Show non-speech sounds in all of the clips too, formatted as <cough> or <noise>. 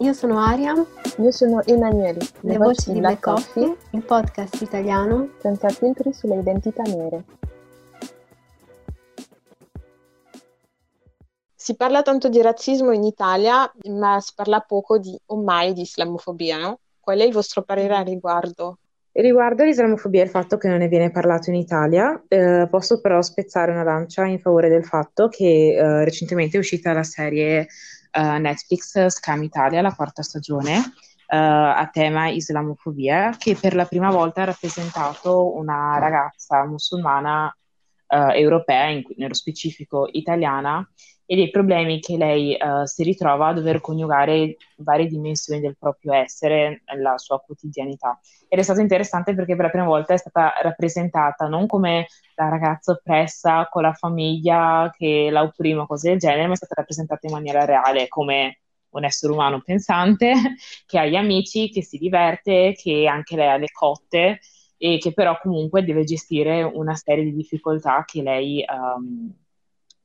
io sono Aria. Io sono Emanuele. Le, Le voci di Black Coffee, Coffee, il podcast italiano senza filtri sulle identità nere. Si parla tanto di razzismo in Italia, ma si parla poco di, o mai di islamofobia, no? Qual è il vostro parere a riguardo? Riguardo l'islamofobia e il fatto che non ne viene parlato in Italia, eh, posso però spezzare una lancia in favore del fatto che eh, recentemente è uscita la serie uh, Netflix Scam Italia, la quarta stagione, uh, a tema islamofobia, che per la prima volta ha rappresentato una ragazza musulmana uh, europea, in, nello specifico italiana, e dei problemi che lei uh, si ritrova a dover coniugare varie dimensioni del proprio essere nella sua quotidianità. Ed è stato interessante perché per la prima volta è stata rappresentata non come la ragazza oppressa con la famiglia che la opprima, cose del genere, ma è stata rappresentata in maniera reale come un essere umano pensante che ha gli amici, che si diverte, che anche lei ha le cotte e che però comunque deve gestire una serie di difficoltà che lei, um,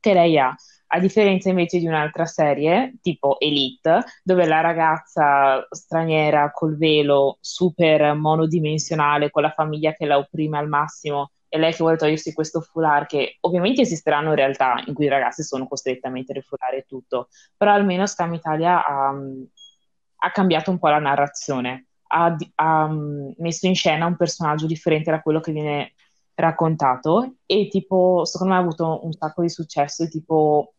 che lei ha a differenza invece di un'altra serie, tipo Elite, dove la ragazza straniera col velo super monodimensionale, con la famiglia che la opprime al massimo, e lei che vuole togliersi questo foulard, che ovviamente esisteranno realtà in cui i ragazzi sono costretti a mettere il foulard e tutto, però almeno Scam Italia ha, ha cambiato un po' la narrazione, ha, ha messo in scena un personaggio differente da quello che viene raccontato e tipo secondo me ha avuto un sacco di successo tipo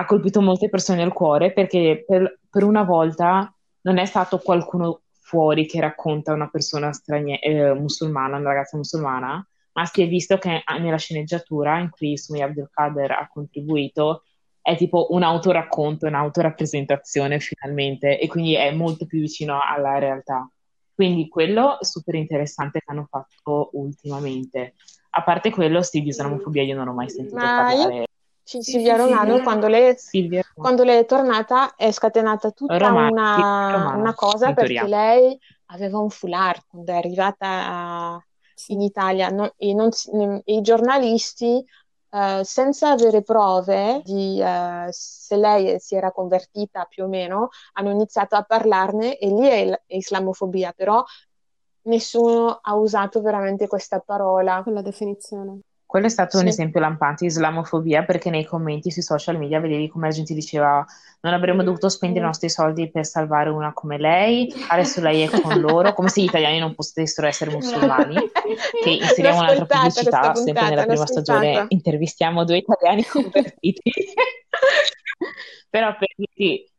ha colpito molte persone nel cuore perché per, per, una volta non è stato qualcuno fuori che racconta una persona straniera, eh, musulmana, una ragazza musulmana, ma si è visto che nella sceneggiatura in cui Sumi Abdelkader ha contribuito è tipo un autoracconto, un'autorappresentazione finalmente e quindi è molto più vicino alla realtà. Quindi quello è super interessante che hanno fatto ultimamente. A parte quello, sì, di islamofobia io non ho mai sentito Ma parlare. Io Silvia Romano, quando lei, Silvia. quando lei, è tornata è scatenata tutta Romano, una, Romano, una, cosa perché lei aveva un foulard quando è arrivata in Italia no, e, non, e, i giornalisti uh, senza avere prove di uh, se lei si era convertita più o meno hanno iniziato a parlarne e lì è, è islamofobia però nessuno ha usato veramente questa parola. Quella definizione. Quello è stato sì. un esempio lampante di islamofobia perché nei commenti sui social media vedevi come la gente diceva non avremmo dovuto spendere i nostri soldi per salvare una come lei, adesso lei è con <laughs> loro, come se gli italiani non potessero essere musulmani, <laughs> che inseriamo un'altra pubblicità, puntata, sempre nella prima stagione intervistiamo due italiani <laughs> convertiti. Però per dirti,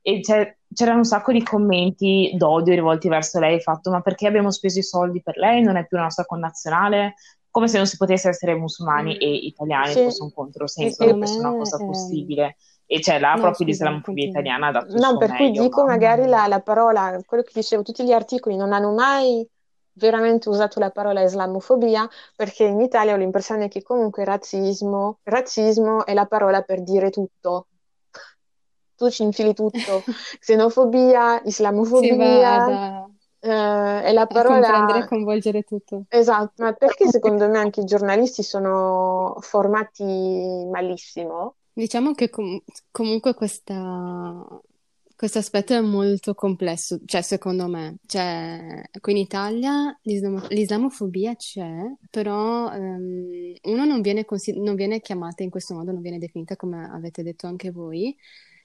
c'erano un sacco di commenti d'odio rivolti verso lei, fatto ma perché abbiamo speso i soldi per lei, non è più la nostra connazionale, come se non si potesse essere musulmani mm. e italiani sì. fosse un controsenso, non fosse una cosa possibile. E c'è là no, proprio l'islamofobia italiana ha dato No, per cui dico ma... magari la, la, parola, quello che dicevo, tutti gli articoli non hanno mai veramente usato la parola islamofobia perché in Italia ho l'impressione che comunque razzismo, razzismo è la parola per dire tutto. Tu ci infili tutto, <laughs> xenofobia, islamofobia, eh, è la parola... comprendere e coinvolgere tutto. Esatto, ma perché secondo me anche i giornalisti sono formati malissimo? Diciamo che com- comunque questa, questo aspetto è molto complesso, cioè secondo me, cioè, qui in Italia l'islam- l'islamofobia c'è, però um, uno non viene, consi- non viene chiamata in questo modo, non viene definita come avete detto anche voi,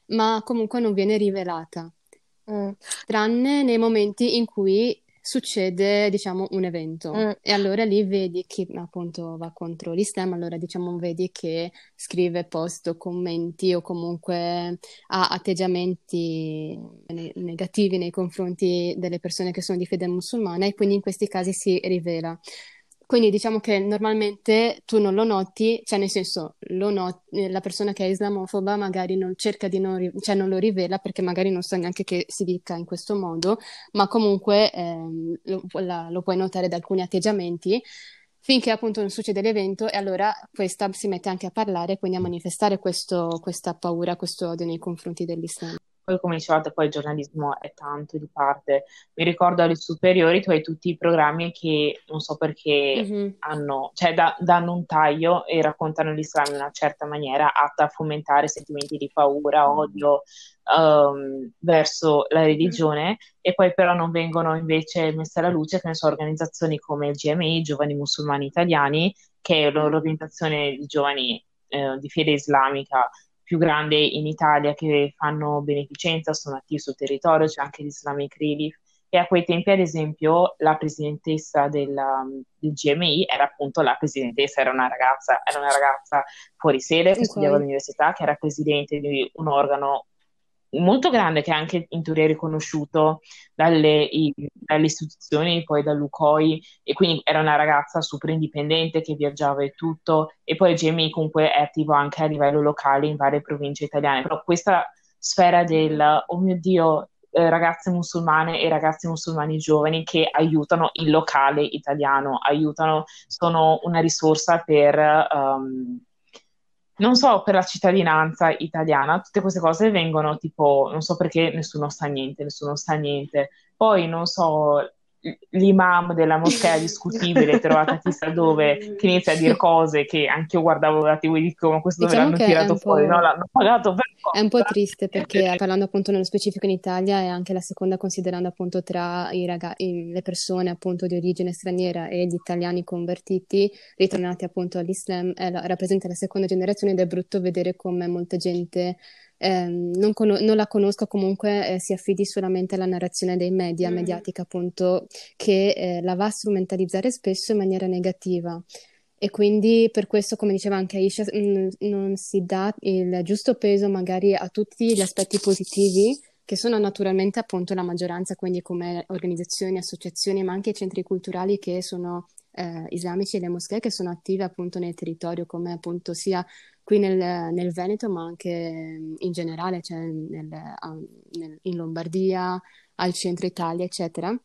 ma comunque non viene rivelata. Mm. tranne nei momenti in cui succede, diciamo, un evento mm. e allora lì vedi chi appunto va contro l'Islam, allora diciamo vedi che scrive post o commenti o comunque ha atteggiamenti negativi nei confronti delle persone che sono di fede musulmana e quindi in questi casi si rivela. Quindi diciamo che normalmente tu non lo noti, cioè nel senso noti, la persona che è islamofoba magari non cerca di non, cioè non lo rivela perché magari non sa neanche che si dica in questo modo, ma comunque ehm, lo, la, lo puoi notare da alcuni atteggiamenti finché appunto non succede l'evento e allora questa si mette anche a parlare, quindi a manifestare questo, questa paura, questo odio nei confronti dell'Islam. Poi, come dicevate, poi il giornalismo è tanto di parte. Mi ricordo alle superiori tu hai tutti i programmi che non so perché mm-hmm. hanno, cioè da, danno un taglio e raccontano l'Islam in una certa maniera, atta a fomentare sentimenti di paura, mm. odio um, verso la religione, mm-hmm. e poi però non vengono invece messe alla luce, che ne so, organizzazioni come il GMI, Giovani Musulmani Italiani, che è l'orientazione di giovani eh, di fede islamica più grande in Italia che fanno beneficenza, sono attivi sul territorio, c'è anche l'Islamic Relief e a quei tempi ad esempio la presidentessa del, del GMI era appunto la presidentessa, era una ragazza, era una ragazza fuori sede che okay. studiava all'università, che era presidente di un organo molto grande che è anche in teoria riconosciuto dalle, i, dalle istituzioni, poi dall'UCOI e quindi era una ragazza super indipendente che viaggiava e tutto e poi Jamie comunque è attivo anche a livello locale in varie province italiane, però questa sfera del oh mio Dio eh, ragazze musulmane e ragazzi musulmani giovani che aiutano il locale italiano, aiutano, sono una risorsa per um, non so per la cittadinanza italiana, tutte queste cose vengono tipo, non so perché nessuno sa niente, nessuno sa niente. Poi non so, l'imam della moschea discutibile trovata chissà dove <laughs> che inizia a dire cose che anche io guardavo la tv e dico ma questo diciamo dove l'hanno tirato fuori? No l'hanno pagato per è un po' triste perché <laughs> parlando appunto nello specifico in Italia è anche la seconda considerando appunto tra i ragazzi, le persone appunto di origine straniera e gli italiani convertiti ritornati appunto all'Islam eh, rappresenta la seconda generazione ed è brutto vedere come molta gente eh, non, con- non, la conosco comunque eh, si affidi solamente alla narrazione dei media, mm. mediatica appunto, che eh, la va a strumentalizzare spesso in maniera negativa. E quindi per questo, come diceva anche Aisha, mh, non si dà il giusto peso magari a tutti gli aspetti positivi che sono naturalmente appunto la maggioranza, quindi come organizzazioni, associazioni, ma anche centri culturali che sono eh, islamici e le moschee che sono attive appunto nel territorio, come appunto sia qui nel, nel Veneto, ma anche in generale, cioè nel, nel, in Lombardia, al centro Italia, eccetera.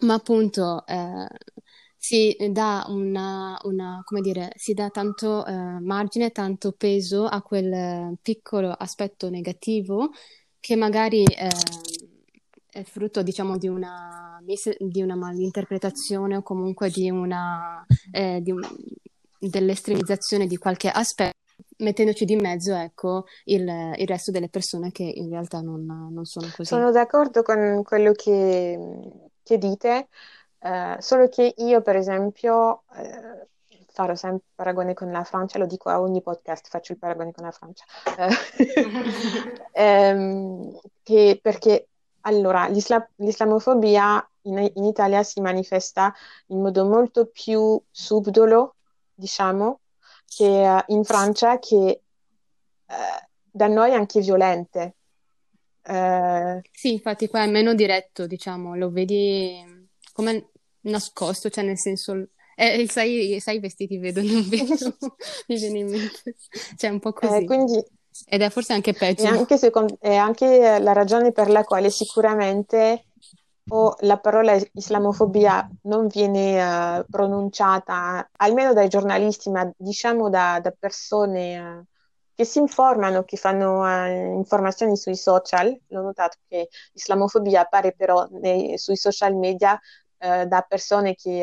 Ma appunto eh, si dà una, una, dire, si dà tanto eh, margine, tanto peso a quel piccolo aspetto negativo che magari eh, è frutto, diciamo, di una, di una malinterpretazione o comunque di una, eh, di un, dell'estremizzazione di qualche aspetto mettendoci di mezzo ecco, il, il, resto delle persone che in realtà non, non, sono così. Sono d'accordo con quello che, che dite, eh, solo che io per esempio eh, farò sempre paragone con la Francia, lo dico a ogni podcast, faccio il paragone con la Francia, eh, <laughs> ehm, perché allora l'isla- l'islamofobia in, in Italia si manifesta in modo molto più subdolo, diciamo, che in Francia che eh, da noi anche violente. Eh, sì, infatti qua è meno diretto, diciamo, lo vedi come nascosto, cioè nel senso... Eh, sai, sai, i vestiti vedo, non <laughs> vedo, mi viene in mente. Cioè, un po' così. Eh, quindi, Ed è forse anche peggio. È anche, secondo, è anche la ragione per la quale sicuramente o la parola islamofobia non viene uh, pronunciata, almeno dai giornalisti, ma diciamo da, da persone uh, che si informano, che fanno uh, informazioni sui social. L'ho notato che islamofobia appare però nei, sui social media da persone che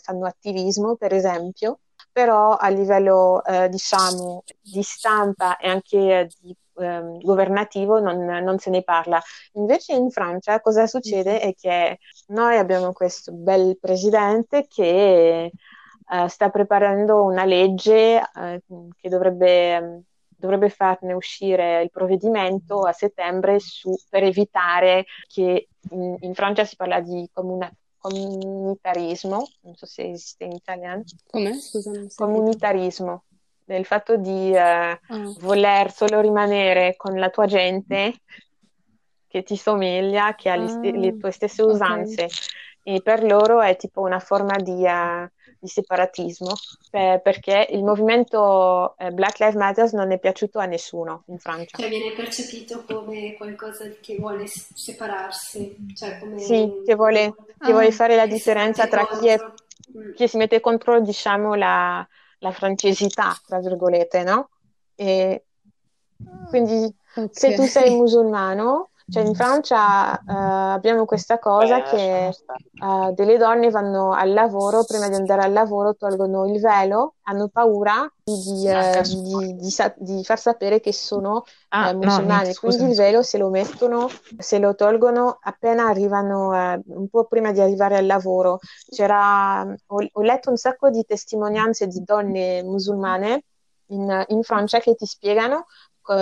fanno attivismo, per esempio, però a livello diciamo di stampa e anche di eh, governativo non, non, se ne parla. Invece in Francia cosa succede mm-hmm. è che noi abbiamo questo bel presidente che eh, sta preparando una legge eh, che dovrebbe, dovrebbe farne uscire il provvedimento a settembre su, per evitare che in, in Francia si parla di comuna, comunitarismo, non so se esiste in italiano. Come? Scusa, Comunitarismo, del fatto di eh, ah. voler solo rimanere con la tua gente che ti somiglia, che ha st- le tue stesse usanze. Okay. E per loro è tipo una forma di, uh, di separatismo, per, perché il movimento uh, Black Lives Matter non è piaciuto a nessuno in Francia. Cioè viene percepito come qualcosa che vuole separarsi, cioè come Sì, che vuole, che vuole ah, fare la differenza tra chi, è, mm. chi, si mette contro, diciamo, la, la francesità, tra virgolette, no? E quindi okay. se tu sei <laughs> musulmano cioè in Francia uh, abbiamo questa cosa Beh, che uh, delle donne vanno al lavoro, prima di andare al lavoro tolgono il velo, hanno paura di, uh, di, di, di far sapere che sono ah, musulmani, no, quindi il velo se lo mettono, se lo tolgono appena arrivano, un po' prima di arrivare al lavoro. C'era, ho, ho letto un sacco di testimonianze di donne musulmane in, in Francia che ti spiegano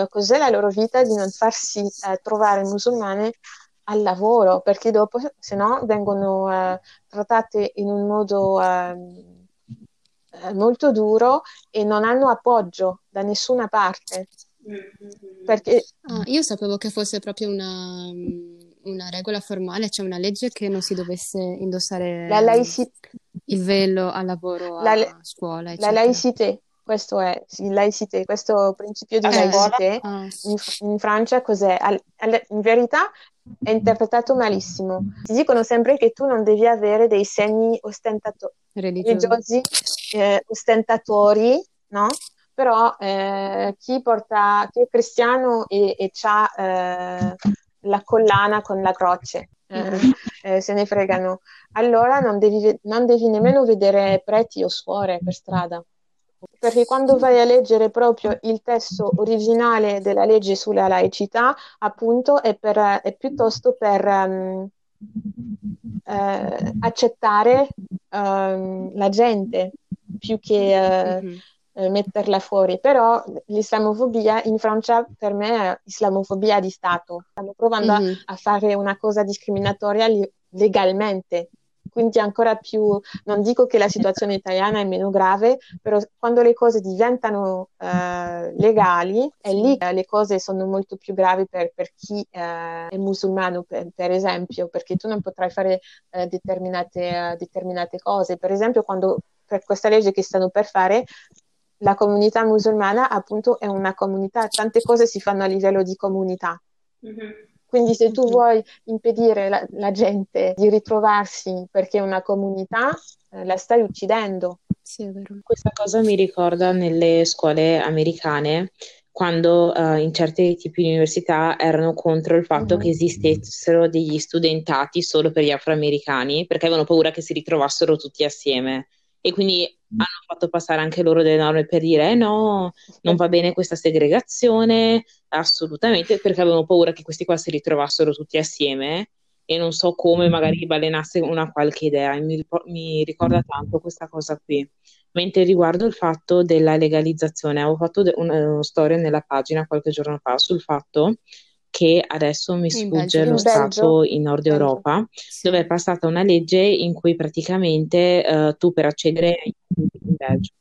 cos'è la loro vita di non farsi eh, trovare musulmane al lavoro, perché dopo, se no, vengono eh, trattate in un modo ehm, eh, molto duro e non hanno appoggio da nessuna parte. Perché... Ah, io sapevo che fosse proprio una, una, regola formale, cioè una legge che non si dovesse indossare laici... il velo al lavoro, a la, scuola. Eccetera. La laicité, questo è il laicité, questo principio di laicité ah, in, in, Francia cos'è? Al, al, in verità è interpretato malissimo. Ti dicono sempre che tu non devi avere dei segni ostentato- religiosi, eh, ostentatori, no? Però eh, chi, porta, chi è cristiano e, e ha eh, la collana con la croce, eh, mm-hmm. eh, se ne fregano. Allora non devi, non devi nemmeno vedere preti o suore per strada perché quando vai a leggere proprio il testo originale della legge sulla laicità, appunto, è, per, è piuttosto per um, eh, accettare um, la gente più che uh, mm-hmm. metterla fuori. Però l'islamofobia in Francia per me è islamofobia di Stato. Stanno provando mm-hmm. a, a, fare una cosa discriminatoria legalmente quindi ancora più, non dico che la situazione <laughs> italiana è meno grave, però quando le cose diventano eh, legali, è lì che le cose sono molto più gravi per, per chi eh, è musulmano, per, per, esempio, perché tu non potrai fare eh, determinate, determinate cose. Per esempio, quando per questa legge che stanno per fare, la comunità musulmana appunto è una comunità, tante cose si fanno a livello di comunità. Mm-hmm. Quindi se tu vuoi impedire la, la gente di ritrovarsi perché è una comunità, eh, la stai uccidendo. Sì, è vero. Questa cosa mi ricorda nelle scuole americane quando uh, in certi tipi di università erano contro il fatto uh-huh. che esistessero degli studentati solo per gli afroamericani perché avevano paura che si ritrovassero tutti assieme e quindi hanno fatto passare anche loro delle norme per dire eh no, non va bene questa segregazione, assolutamente, perché avevano paura che questi qua si ritrovassero tutti assieme e non so come magari balenasse una qualche idea. Mi, mi ricorda tanto questa cosa qui. Mentre riguardo il fatto della legalizzazione, avevo fatto de- una, una storia nella pagina qualche giorno fa sul fatto che adesso mi sfugge in lo in Stato in Nord Belgio. Europa, sì. dove è passata una legge in cui praticamente uh, tu per accedere in Belgio,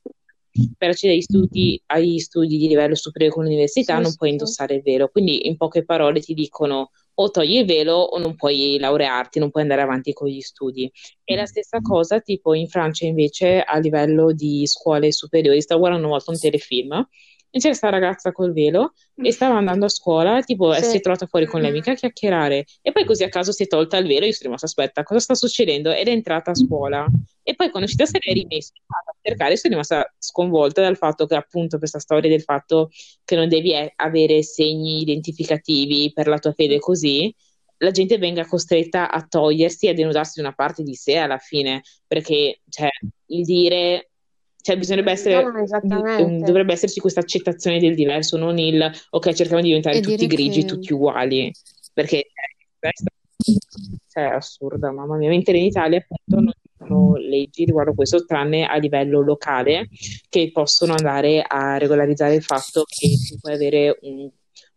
per accedere agli studi, agli studi di livello superiore con l'università sì, non sì. puoi indossare il velo. Quindi in poche parole ti dicono o togli il velo o non puoi laurearti, non puoi andare avanti con gli studi. E la stessa cosa tipo in Francia invece a livello di scuole superiori, stavo guardando una volta un telefilm e c'era questa ragazza col velo e stava andando a scuola, tipo sì. si è trovata fuori con l'amica a chiacchierare. E poi così a caso si è tolta il velo e io sono rimasta aspetta, cosa sta succedendo? Ed è entrata a scuola. E poi quando è uscita se l'è rimessa a cercare e sono rimasta sconvolta dal fatto che appunto questa storia del fatto che non devi avere segni identificativi per la tua fede così la gente venga costretta a togliersi e a denudarsi di una parte di sé alla fine. Perché cioè, il dire cioè bisognerebbe essere, no, dovrebbe esserci questa accettazione del diverso, non il ok, cerchiamo di diventare e tutti grigi, che... tutti uguali, perché questa cioè, è assurda, mamma mia. Mentre in Italia appunto non ci sono leggi riguardo questo, tranne a livello locale, che possono andare a regolarizzare il fatto che tu puoi avere un,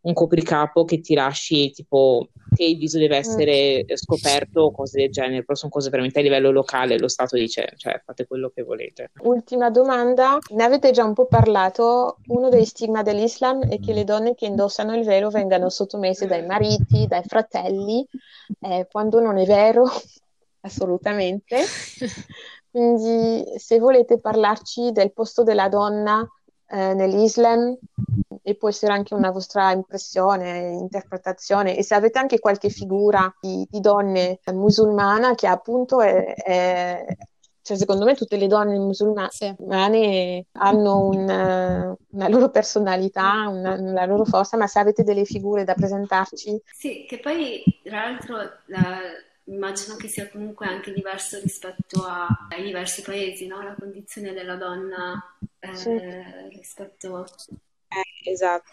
un copricapo che ti lasci tipo che il viso deve essere mm. scoperto o cose del genere, però sono cose veramente a livello locale, lo Stato dice, cioè fate quello che volete. Ultima domanda, ne avete già un po' parlato, uno dei stigma dell'Islam è che le donne che indossano il velo vengano sottomesse dai mariti, dai fratelli, eh, quando non è vero, <laughs> assolutamente. <laughs> Quindi se volete parlarci del posto della donna eh, nell'Islam e può essere anche una vostra impressione, interpretazione e se avete anche qualche figura di, di donne musulmana che appunto è, è cioè, secondo me tutte le donne musulmane sì. hanno un, una loro personalità, una, una, loro forza, ma se avete delle figure da presentarci. Sì, che poi tra l'altro la, immagino che sia comunque anche diverso rispetto a, ai diversi paesi, no? La condizione della donna eh, sì. rispetto... Eh, esatto.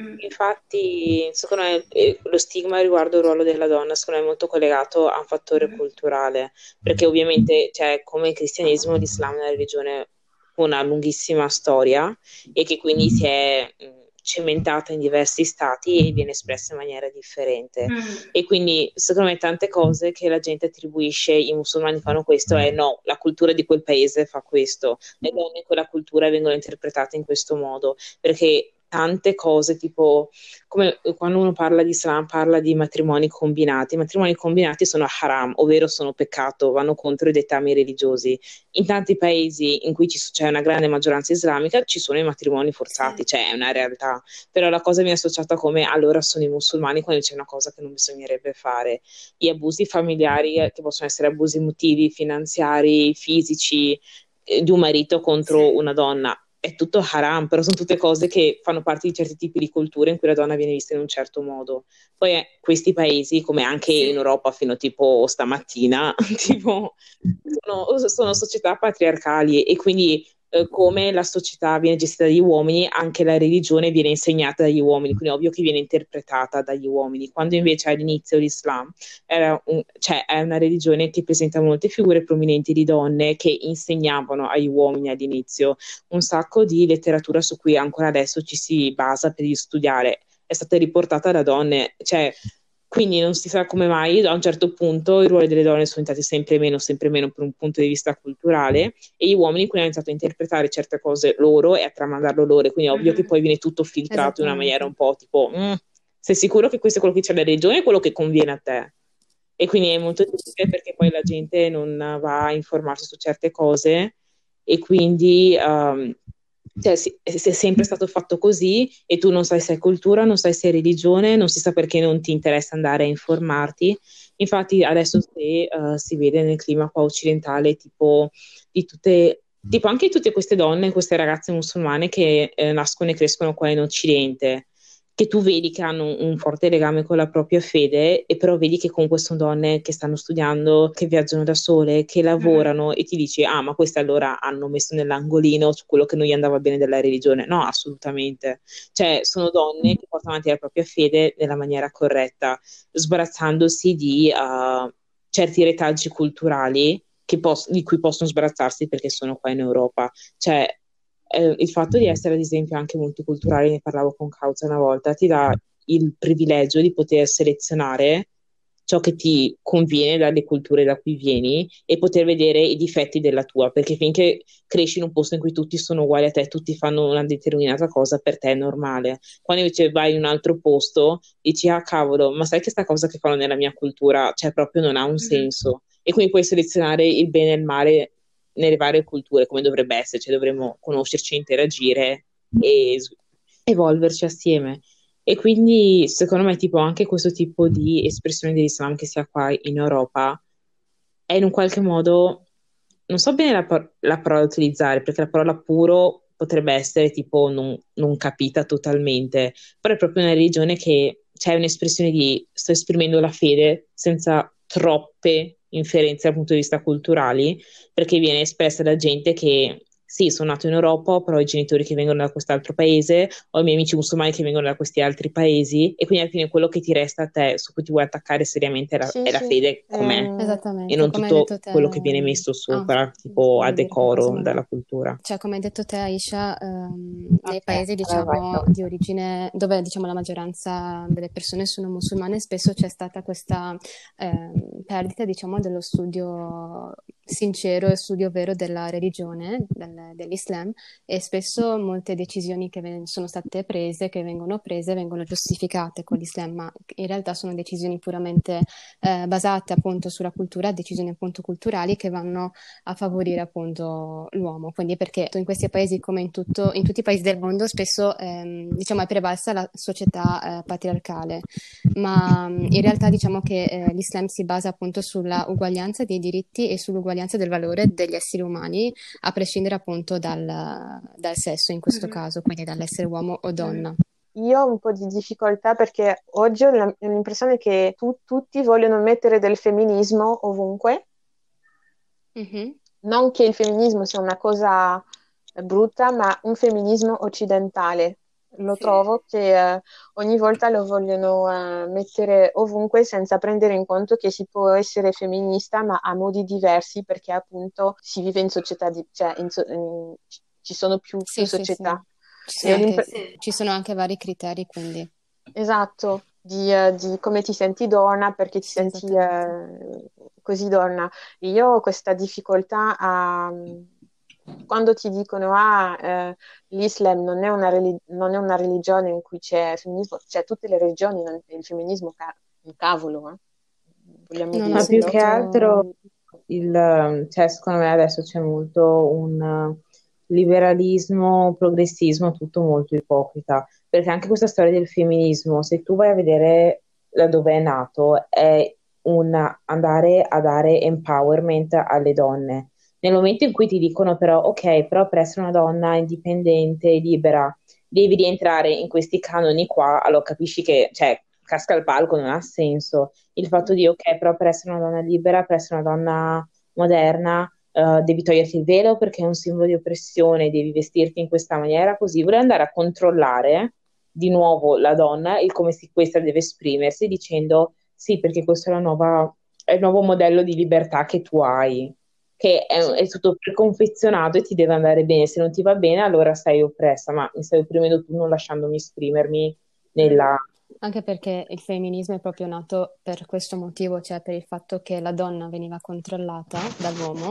Mm. Infatti, secondo me eh, lo stigma riguardo il ruolo della donna, secondo me è molto collegato a un fattore mm. culturale, perché ovviamente, cioè, come il cristianesimo, l'Islam è una religione con una lunghissima storia e che quindi si è mm, cementata in diversi stati e viene espressa in maniera differente. Mm. E quindi, secondo me, tante cose che la gente attribuisce, i musulmani fanno questo, è no, la cultura di quel paese fa questo, le donne in quella cultura vengono interpretate in questo modo, perché tante cose, tipo come quando uno parla di Islam parla di matrimoni combinati. I matrimoni combinati sono haram, ovvero sono peccato, vanno contro i dettami religiosi. In tanti paesi in cui c'è una grande maggioranza islamica ci sono i matrimoni forzati, cioè è una realtà. Però la cosa viene associata come allora sono i musulmani quando c'è una cosa che non bisognerebbe fare. Gli abusi familiari, eh, che possono essere abusi emotivi, finanziari, fisici, eh, di un marito contro una donna è tutto haram, però sono tutte cose che fanno parte di certi tipi di culture in cui la donna viene vista in un certo modo. Poi eh, questi paesi, come anche in Europa fino a tipo stamattina, <laughs> tipo, sono, sono società patriarcali e quindi eh, come la società viene gestita dagli uomini, anche la religione viene insegnata dagli uomini, quindi ovvio che viene interpretata dagli uomini, quando invece all'inizio l'Islam era un, cioè, è una religione che presenta molte figure prominenti di donne che insegnavano agli uomini all'inizio. Un sacco di letteratura su cui ancora adesso ci si basa per studiare. È stata riportata da donne, cioè quindi non si sa come mai a un certo punto i ruoli delle donne sono diventati sempre meno, sempre meno per un punto di vista culturale e gli uomini quindi hanno iniziato a interpretare certe cose loro e a tramandarlo loro, quindi è ovvio mm-hmm. che poi viene tutto filtrato in una maniera un po' tipo mm, sei sicuro che questo è quello che c'è nella regione e quello che conviene a te? E quindi è molto difficile perché poi la gente non va a informarsi su certe cose e quindi um, cioè, si, è sempre stato fatto così e tu non sai se è cultura, non sai se è religione, non si sa perché non ti interessa andare a informarti. Infatti adesso se uh, si vede nel clima qua occidentale tipo di tutte tipo anche tutte queste donne, queste ragazze musulmane che eh, nascono e crescono qua in Occidente, che tu vedi che hanno un forte legame con la propria fede, e però vedi che comunque sono donne che stanno studiando, che viaggiano da sole, che lavorano, mm. e ti dici, ah, ma queste allora hanno messo nell'angolino su quello che non gli andava bene della religione. No, assolutamente. Cioè, sono donne che portano avanti la propria fede nella maniera corretta, sbarazzandosi di uh, certi retaggi culturali pos- di cui possono sbarazzarsi perché sono qua in Europa. Cioè, eh, il fatto di essere ad esempio anche multiculturale, ne parlavo con Causa una volta, ti dà il privilegio di poter selezionare ciò che ti conviene dalle culture da cui vieni e poter vedere i difetti della tua, perché finché cresci in un posto in cui tutti sono uguali a te, tutti fanno una determinata cosa, per te è normale. Quando invece vai in un altro posto, dici, ah cavolo, ma sai che sta cosa che fanno nella mia cultura, cioè proprio non ha un mm-hmm. senso. E quindi puoi selezionare il bene e il male nelle varie culture come dovrebbe essere, cioè dovremmo conoscerci, interagire e evolverci assieme. E quindi secondo me tipo anche questo tipo di espressione dell'Islam che sia qua in Europa è in un qualche modo, non so bene la, par- la parola da utilizzare, perché la parola puro potrebbe essere tipo non, non capita totalmente, però è proprio una religione che c'è un'espressione di sto esprimendo la fede senza troppe inferenze dal punto di vista culturali, perché viene espressa da gente che sì, sono nato in Europa, però ho i genitori che vengono da quest'altro paese, ho i miei amici musulmani che vengono da questi altri paesi e quindi alla fine quello che ti resta a te, su cui ti vuoi attaccare seriamente è la, sì, è la sì. fede com'è eh, e non tutto quello che viene messo sopra, ah, tipo a decoro dalla cultura. Cioè, come hai detto te, Aisha, um, nei paesi diciamo di origine dove diciamo la maggioranza delle persone sono musulmane, spesso c'è stata questa eh, perdita diciamo dello studio sincero e studio vero della religione, del, dell'Islam e spesso molte decisioni che sono state prese, che vengono prese, vengono giustificate con l'Islam, ma in realtà sono decisioni puramente eh, basate appunto sulla cultura, decisioni appunto culturali che vanno a favorire appunto l'uomo. Quindi perché in questi paesi come in, tutto, in tutti i paesi del mondo spesso ehm, diciamo è prevalsa la società eh, patriarcale, ma in realtà diciamo che eh, l'Islam si basa appunto sulla uguaglianza dei diritti e sull'uguaglianza l'uguaglianza del valore degli esseri umani, a prescindere appunto dal, dal sesso in questo mm-hmm. caso, quindi dall'essere uomo o donna. Io ho un po' di difficoltà perché oggi ho l'impressione che tu, tutti vogliono mettere del femminismo ovunque. Mm-hmm. Non che il femminismo sia una cosa brutta, ma un femminismo occidentale lo sì. trovo che eh, ogni volta lo vogliono eh, mettere ovunque senza prendere in conto che si può essere femminista ma a modi diversi perché appunto si vive in società, di, cioè in so, in, ci sono più, sì, più società. Sì, anche, ci sono anche vari criteri quindi. Esatto, di, uh, di, come ti senti donna, perché ti senti uh, così donna. Io ho questa difficoltà a quando ti dicono ah, eh, l'Islam non è, una relig- non è, una religione in cui c'è femminismo, cioè tutte le religioni, non, il femminismo è un cavolo, eh? Vogliamo no, dire. Ma più che altro, il, cioè, secondo me adesso c'è molto un liberalismo, progressismo, tutto molto ipocrita, perché anche questa storia del femminismo, se tu vai a vedere da dove è nato, è un andare a dare empowerment alle donne nel momento in cui ti dicono però, ok, però per essere una donna indipendente, libera, devi rientrare in questi canoni qua, allora capisci che, cioè, casca al palco, non ha senso. Il fatto di, ok, però per essere una donna libera, per essere una donna moderna, uh, devi toglierti il velo perché è un simbolo di oppressione, devi vestirti in questa maniera, così vuole andare a controllare di nuovo la donna e come si, questa deve esprimersi dicendo sì, perché questo è, nuova, è il nuovo modello di libertà che tu hai che è, è, tutto preconfezionato e ti deve andare bene. Se non ti va bene, allora sei oppressa, ma mi stai opprimendo tu non lasciandomi esprimermi nella. Anche perché il femminismo è proprio nato per questo motivo, cioè per il fatto che la donna veniva controllata dall'uomo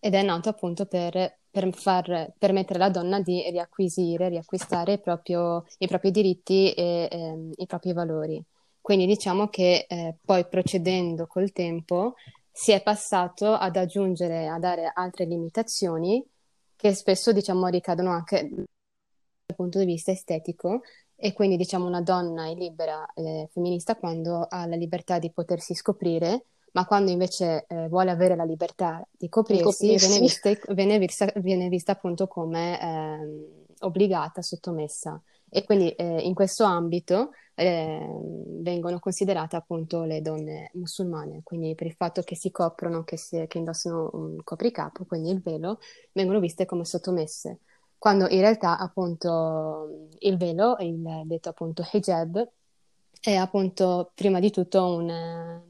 ed è nato appunto per, per far permettere alla donna di riacquisire, riacquistare proprio, i propri diritti e eh, i propri valori. Quindi diciamo che eh, poi procedendo col tempo si è passato ad aggiungere, a dare altre limitazioni che spesso diciamo ricadono anche dal punto di vista estetico e quindi diciamo una donna è libera, eh, femminista quando ha la libertà di potersi scoprire, ma quando invece eh, vuole avere la libertà di coprirsi, coprirsi. Viene, vista, viene, vista, viene, vista, appunto come eh, obbligata, sottomessa. E quindi eh, in questo ambito eh, vengono considerate appunto le donne musulmane, quindi per il fatto che si coprono, che, si, che indossano un copricapo, quindi il velo, vengono viste come sottomesse, quando in realtà appunto il velo, il detto appunto hijab, è appunto prima di tutto un,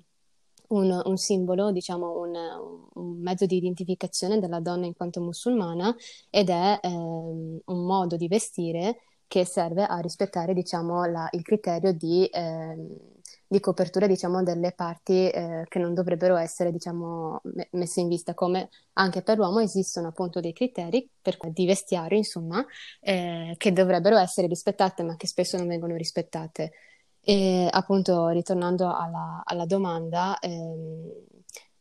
un, un simbolo, diciamo un, un, mezzo di identificazione della donna in quanto musulmana ed è eh, un modo di vestire che serve a rispettare diciamo, la, il criterio di, eh, di, copertura diciamo, delle parti eh, che non dovrebbero essere diciamo, messe in vista, come anche per l'uomo esistono appunto dei criteri per, di vestiario insomma, eh, che dovrebbero essere rispettate ma che spesso non vengono rispettate. E appunto ritornando alla, alla domanda, ehm,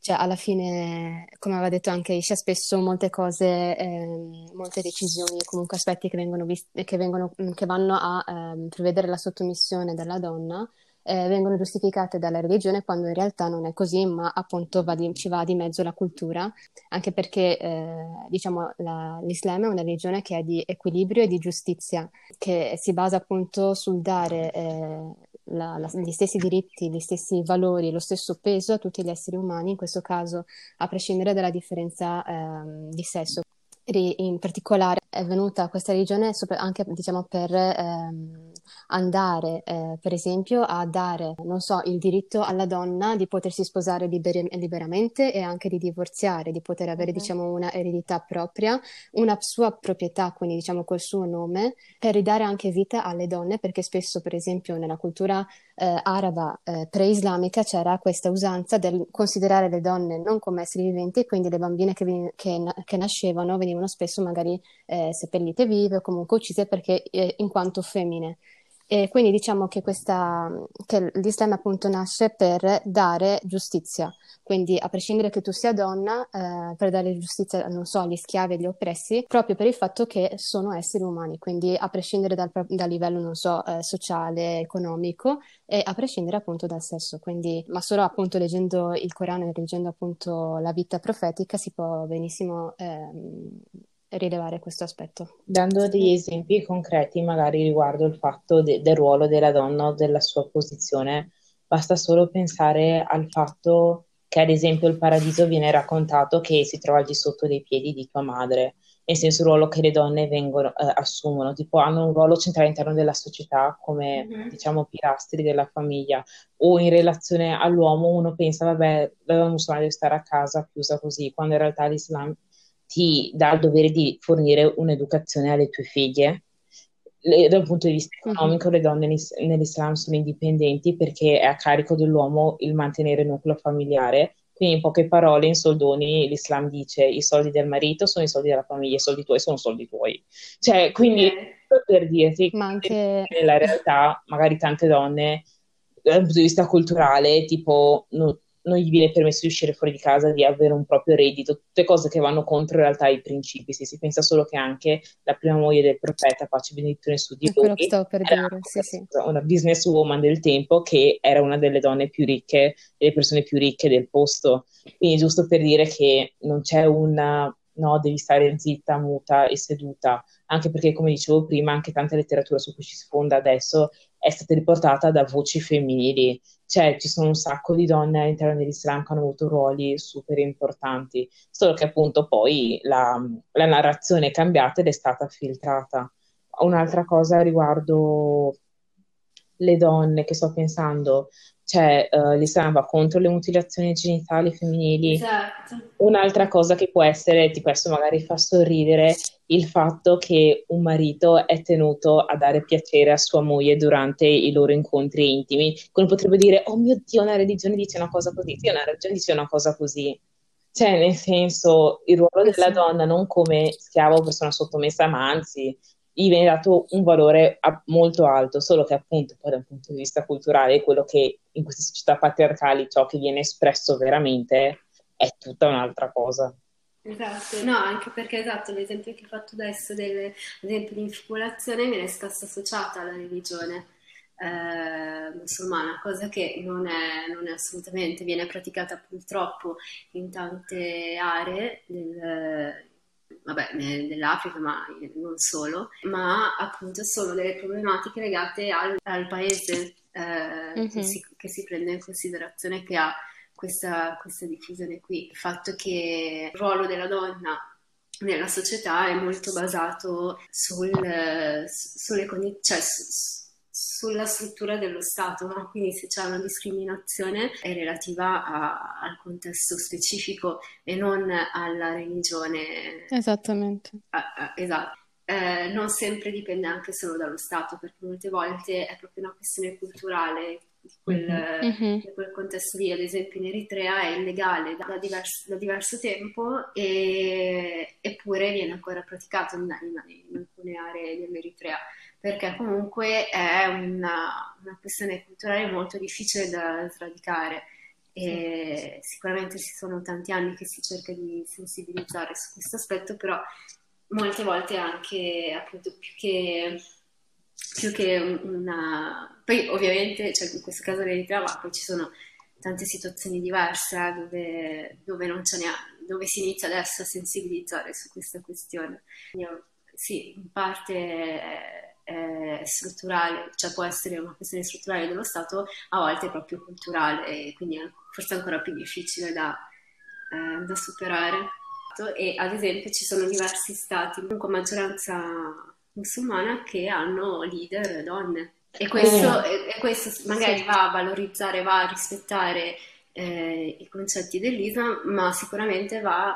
cioè alla fine, come aveva detto anche Isha, spesso molte cose, ehm, molte decisioni, comunque aspetti che, vengono visti, che, vengono, che vanno a ehm, prevedere la sottomissione della donna, eh, vengono giustificate dalla religione quando in realtà non è così, ma appunto va di, ci va di mezzo la cultura, anche perché eh, diciamo la, l'Islam è una religione che è di equilibrio e di giustizia, che si basa appunto sul dare eh, la, la, gli stessi diritti, gli stessi valori, lo stesso peso a tutti gli esseri umani, in questo caso a prescindere dalla differenza eh, di sesso. in particolare è venuta questa religione anche diciamo, per ehm, andare, eh, per esempio, a dare, non so, il diritto alla donna di potersi sposare liber- liberamente e anche di divorziare, di poter avere, uh-huh. diciamo, una eredità propria, una sua proprietà, quindi diciamo col suo nome, per ridare anche vita alle donne, perché spesso, per esempio, nella cultura eh, araba eh, pre-islamica c'era questa usanza del considerare le donne non come esseri viventi, quindi le bambine che, ven- che, che nascevano venivano spesso magari eh, seppellite vive o comunque uccise perché eh, in quanto femmine. E quindi diciamo che, questa, che l'Islam appunto nasce per dare giustizia, quindi a prescindere che tu sia donna, eh, per dare giustizia, non so, agli schiavi e agli oppressi, proprio per il fatto che sono esseri umani, quindi a prescindere dal, dal livello, non so, eh, sociale, economico e a prescindere appunto dal sesso. Quindi, ma solo appunto leggendo il Corano e leggendo appunto la vita profetica si può benissimo ehm, rilevare questo aspetto. Dando degli esempi concreti magari riguardo il fatto de- del ruolo della donna o della sua posizione, basta solo pensare al fatto che ad esempio il paradiso viene raccontato che si trova al di sotto dei piedi di tua madre, nel senso il ruolo che le donne vengono, eh, assumono, tipo hanno un ruolo centrale all'interno della società come mm-hmm. diciamo pilastri della famiglia o in relazione all'uomo uno pensa vabbè la donna musulmana deve stare a casa chiusa così, quando in realtà l'Islam ti dà il dovere di fornire un'educazione alle tue figlie. Le, dal punto di vista mhm. economico, le donne nell'Islam sono indipendenti perché è a carico dell'uomo il mantenere il nucleo familiare. Quindi, in poche parole, in soldoni, l'Islam dice i soldi del marito sono i soldi della famiglia, i soldi tuoi sono soldi tuoi. Cioè, quindi, okay. per dirti Ma anche... nella realtà, magari tante donne, dal punto di vista culturale, tipo, no, non gli viene permesso di uscire fuori di casa, di avere un proprio reddito, tutte cose che vanno contro in realtà i principi. Se si pensa solo che anche la prima moglie del profeta, pace e benedizione su di lui, sì, sì. una businesswoman del tempo che era una delle donne più ricche, delle persone più ricche del posto. Quindi giusto per dire che non c'è una no, devi stare zitta, muta e seduta, anche perché, come dicevo prima, anche tanta letteratura su cui ci si fonda adesso è stata riportata da voci femminili, cioè ci sono un sacco di donne all'interno dell'Islam che hanno avuto ruoli super importanti, solo che appunto poi la, la narrazione è cambiata ed è stata filtrata. Un'altra cosa riguardo le donne che sto pensando, cioè uh, l'Islam va contro le mutilazioni genitali femminili. Esatto. Un'altra cosa che può essere, tipo questo magari fa sorridere, il fatto che un marito è tenuto a dare piacere a sua moglie durante i loro incontri intimi, come potrebbe dire, oh mio Dio, una religione dice una cosa così, sì, una religione dice una cosa così. Cioè, nel senso, il ruolo della donna non come schiavo o persona sottomessa, ma anzi, gli viene dato un valore a- molto alto, solo che appunto poi da un punto di vista culturale quello che in queste società patriarcali ciò che viene espresso veramente è tutta un'altra cosa. Esatto, no, anche perché esatto, l'esempio che hai fatto adesso dell'esempio di infibulazione viene spesso associata alla religione eh, musulmana, cosa che non è, non è, assolutamente, viene praticata purtroppo in tante aree del, vabbè, dell'Africa, ma non solo, ma appunto sono delle problematiche legate al, al paese eh, mm-hmm. che, si, che, si, prende in considerazione che ha questa, questa diffusione qui. Il fatto che il ruolo della donna nella società è molto basato sul, sulle condizioni, cioè, su, sulla struttura dello Stato, no? quindi se c'è una discriminazione è relativa a, al contesto specifico e non alla religione. Esattamente. Ah, ah, esatto. Eh, non sempre dipende anche solo dallo Stato, perché molte volte è proprio una questione culturale di quel, mm-hmm. di quel contesto lì. Ad esempio in Eritrea è illegale da, diverso, da diverso tempo, e, eppure viene ancora praticato in, in, in alcune aree dell'Eritrea perché comunque è una, una questione culturale molto difficile da sradicare e sicuramente ci sono tanti anni che si cerca di sensibilizzare su questo aspetto, però molte volte anche appunto più che, più che una... Poi ovviamente, cioè in questo caso l'Eritrea, ma poi ci sono tante situazioni diverse eh, dove, dove, non ce n'è, dove si inizia adesso a sensibilizzare su questa questione. Io, sì, in parte eh, strutturale, cioè può essere una questione strutturale dello Stato, a volte è proprio culturale e quindi è forse ancora più difficile da, eh, da superare. E ad esempio ci sono diversi stati con maggioranza musulmana che hanno leader donne. E questo, e questo magari va a valorizzare, va a rispettare eh, i concetti dell'Islam, ma sicuramente va,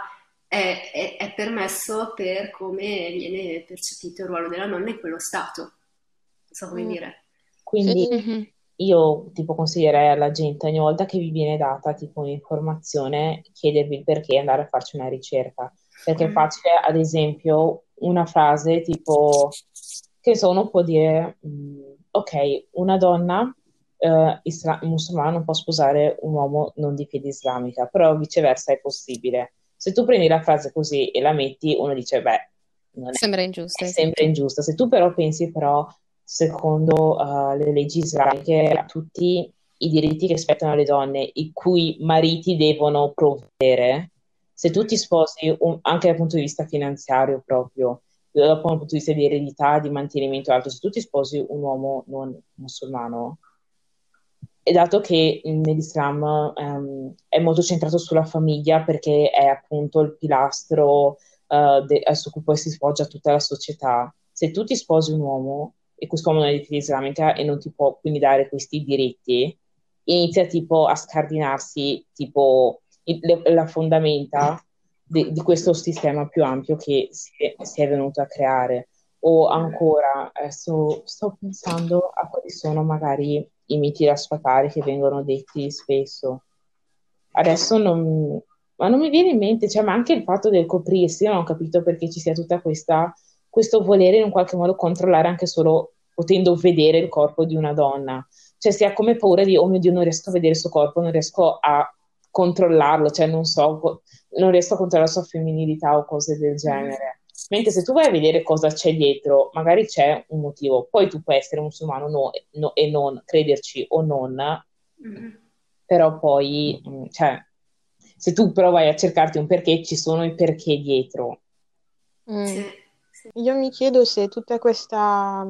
è, è, è, permesso per come viene percepito il ruolo della donna in quello Stato. Non so come mm. dire. Quindi mm-hmm. io tipo consiglierei alla gente ogni volta che vi viene data tipo un'informazione, chiedervi il perché e andare a farci una ricerca. Perché è mm. facile, ad esempio, una frase tipo, che so, uno può dire, mm, ok, una donna eh, isla- musulmana non può sposare un uomo non di fede islamica, però viceversa è possibile. Se tu prendi la frase così e la metti, uno dice, beh, sembra ingiusta. Sembra ingiusta. Se tu però pensi però, secondo uh, le leggi islamiche, a tutti i diritti che spettano alle donne, i cui mariti devono provvedere, se tu ti sposi un, anche dal punto di vista finanziario proprio, dal punto di vista di eredità, di mantenimento alto, se tu ti sposi un uomo non musulmano, e dato che nell'Islam um, è molto centrato sulla famiglia perché è appunto il pilastro uh, de- su cui poi si sfoggia tutta la società, se tu ti sposi un uomo e quest'uomo non è di fede islamica e non ti può quindi dare questi diritti, inizia tipo a scardinarsi tipo le, la fondamenta di, di, questo sistema più ampio che si è, si è venuto a creare. O ancora, adesso sto pensando a quali sono magari i miti da sfatare che vengono detti spesso. Adesso non, ma non mi viene in mente, cioè, ma anche il fatto del coprirsi, io non ho capito perché ci sia tutta questa questo volere in qualche modo controllare anche solo potendo vedere il corpo di una donna. Cioè si ha come paura di, oh mio Dio, non riesco a vedere il suo corpo, non riesco a controllarlo, cioè non so, non riesco a controllare la sua femminilità o cose del genere. Mentre se tu vai a vedere cosa c'è dietro, magari c'è un motivo. Poi tu puoi essere musulmano no, no, e non crederci o non, mm-hmm. però poi, mm, cioè, se tu però vai a cercarti un perché, ci sono i perché dietro. Mm. Sì. Io mi chiedo se tutta questa,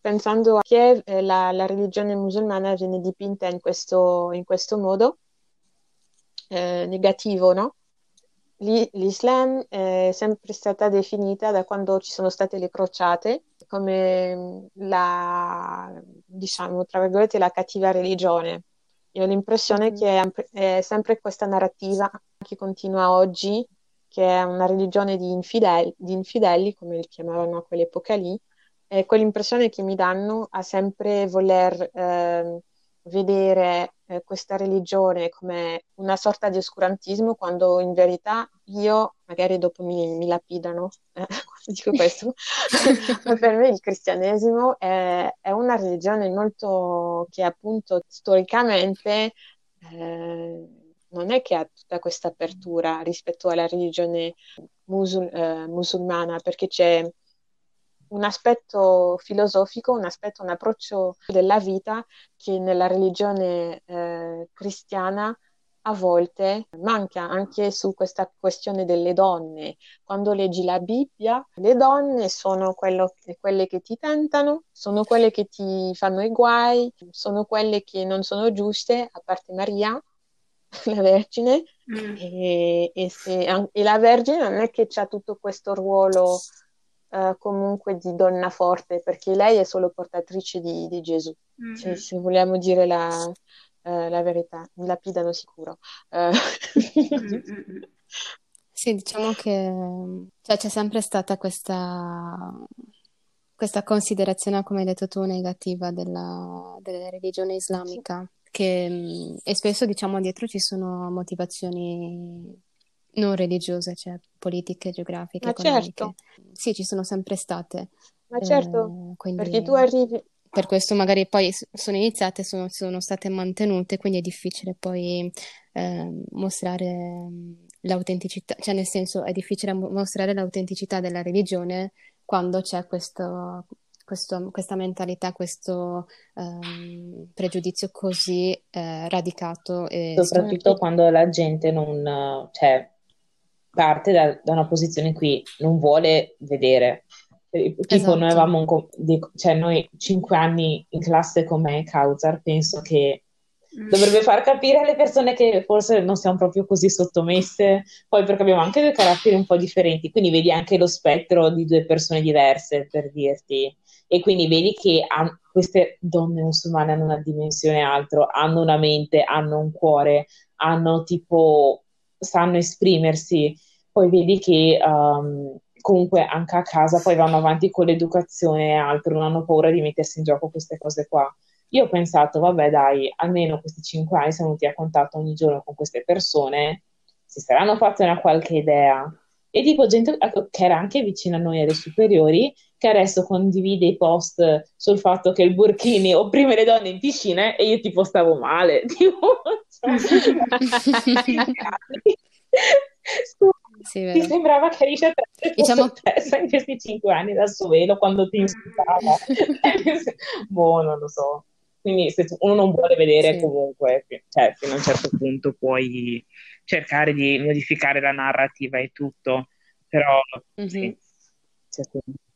pensando a che eh, la, la religione musulmana viene dipinta in questo, in questo modo, eh, negativo, no? L'Islam è sempre stata definita da quando ci sono state le crociate come la, diciamo, tra virgolette, la cattiva religione. Io ho l'impressione mm. che è, è sempre questa narrativa che continua oggi, che è una religione di infideli, di infideli come li chiamavano a quell'epoca lì, e quell'impressione che mi danno a sempre voler eh, vedere eh, questa religione come una sorta di oscurantismo, quando in verità io, magari dopo mi, mi lapidano eh, <laughs> quando dico <laughs> questo, <laughs> ma per me il cristianesimo è, è, una religione molto che appunto storicamente eh, non è che ha tutta questa apertura rispetto alla religione musul- eh, musulmana, perché c'è un aspetto filosofico, un aspetto, un approccio della vita che nella religione eh, cristiana a volte manca anche su questa questione delle donne. Quando leggi la Bibbia, le donne sono quello, quelle che ti tentano, sono quelle che ti fanno i guai, sono quelle che non sono giuste, a parte Maria, <laughs> la Vergine, mm. e, e, se, e, la Vergine non è che ha tutto questo ruolo uh, comunque di donna forte, perché lei è solo portatrice di, di Gesù, mm-hmm. se, se, vogliamo dire la, uh, la verità, mi lapidano sicuro. Uh. sì, diciamo che cioè, c'è sempre stata questa, questa considerazione, come hai detto tu, negativa della, della religione islamica. Che, e spesso diciamo dietro ci sono motivazioni non religiose, cioè politiche, geografiche, Ma economiche. Certo. Sì, ci sono sempre state. Ma certo, eh, quindi... perché tu arrivi... Per questo magari poi sono iniziate, sono, sono state mantenute, quindi è difficile poi eh, mostrare l'autenticità, cioè nel senso è difficile mostrare l'autenticità della religione quando c'è questo, questo, questa mentalità, questo um, pregiudizio così eh, radicato. E Soprattutto quando la gente non, cioè, parte da, da, una posizione in cui non vuole vedere. Tipo, esatto. noi avevamo un, cioè noi cinque anni in classe con me, Kausar, penso che Dovrebbe far capire alle persone che forse non siamo proprio così sottomesse, poi perché abbiamo anche due caratteri un po' differenti, quindi vedi anche lo spettro di due persone diverse, per dirti. E quindi vedi che han- queste donne musulmane hanno una dimensione altro, hanno una mente, hanno un cuore, hanno tipo, sanno esprimersi. Poi vedi che um, comunque anche a casa poi vanno avanti con l'educazione e altro, non hanno paura di mettersi in gioco queste cose qua. Io ho pensato, vabbè dai, almeno questi cinque anni siamo venuti a contatto ogni giorno con queste persone, si saranno fatte una qualche idea. E tipo gente ecco, che era anche vicino a noi alle superiori, che adesso condivide i post sul fatto che il burkini opprime le donne in piscina e io tipo stavo male. <laughs> Tipo, sì, <laughs> mi sembrava che Risha diciamo... persa in questi cinque anni da Sovelo quando ti insultava. <laughs> boh, non lo so. Quindi se uno non vuole vedere sì. comunque, cioè fino a un certo punto puoi cercare di modificare la narrativa e tutto, però mm-hmm. sì.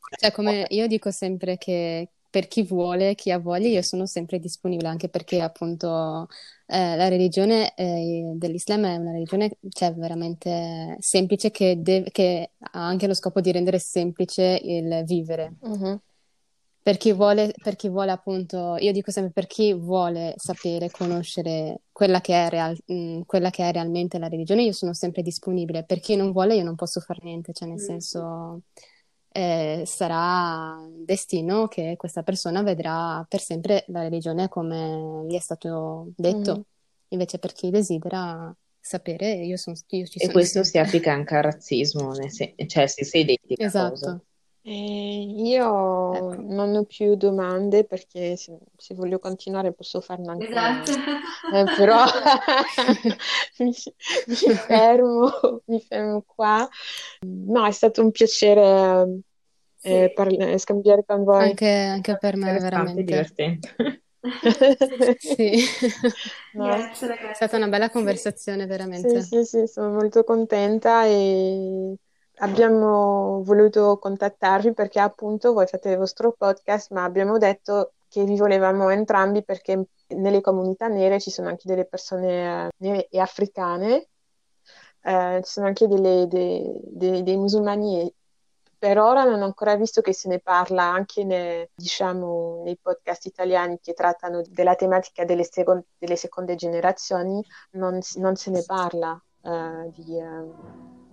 Cioè, come io dico sempre che per chi vuole, chi ha voglia, io sono sempre disponibile, anche perché appunto eh, la religione eh, dell'Islam è una religione cioè, veramente semplice che, deve, che, ha anche lo scopo di rendere semplice il vivere. Uh-huh. Per chi, vuole, per chi vuole, appunto, io dico sempre per chi vuole sapere, conoscere quella che, è real, mh, mm, quella che è realmente la religione, io sono sempre disponibile. Per chi non vuole, io non posso fare niente, cioè nel mm. senso eh, sarà destino che questa persona vedrà per sempre la religione come gli è stato detto. Mm. Invece per chi desidera sapere, io, sono, io ci sono. E questo si applica anche al razzismo, sen- cioè se sei identica esatto. cosa. Eh, io ecco. non ho più domande perché se, se voglio continuare posso farne anche esatto. eh, però <laughs> mi, mi, fermo, mi fermo qua. No, è stato un piacere eh, parla- scambiare con voi. Anche, anche per me, veramente. divertente. sì, <laughs> no. grazie, è stata una bella conversazione, veramente. Sì, sì, sì, sono molto contenta e abbiamo voluto contattarvi perché appunto voi fate il vostro podcast, ma abbiamo detto che vi volevamo entrambi perché nelle comunità nere ci sono anche delle persone eh, nere e africane, eh, ci sono anche delle, dei, dei, dei musulmani per ora non ho ancora visto che se ne parla anche ne, diciamo, nei podcast italiani che trattano della tematica delle, second, delle seconde generazioni, non, non, se ne parla uh, di, uh,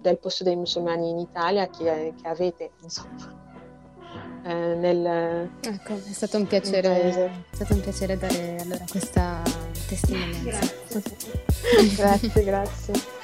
del posto dei musulmani in Italia che, che avete, insomma. Uh, nel, ecco, è stato un piacere, è stato un piacere dare allora questa testimonianza. Grazie, <laughs> grazie. grazie.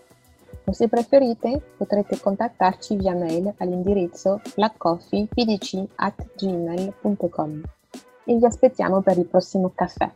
o se preferite potrete contattarci via mail all'indirizzo blackcoffeepdc.gmail.com e vi aspettiamo per il prossimo caffè.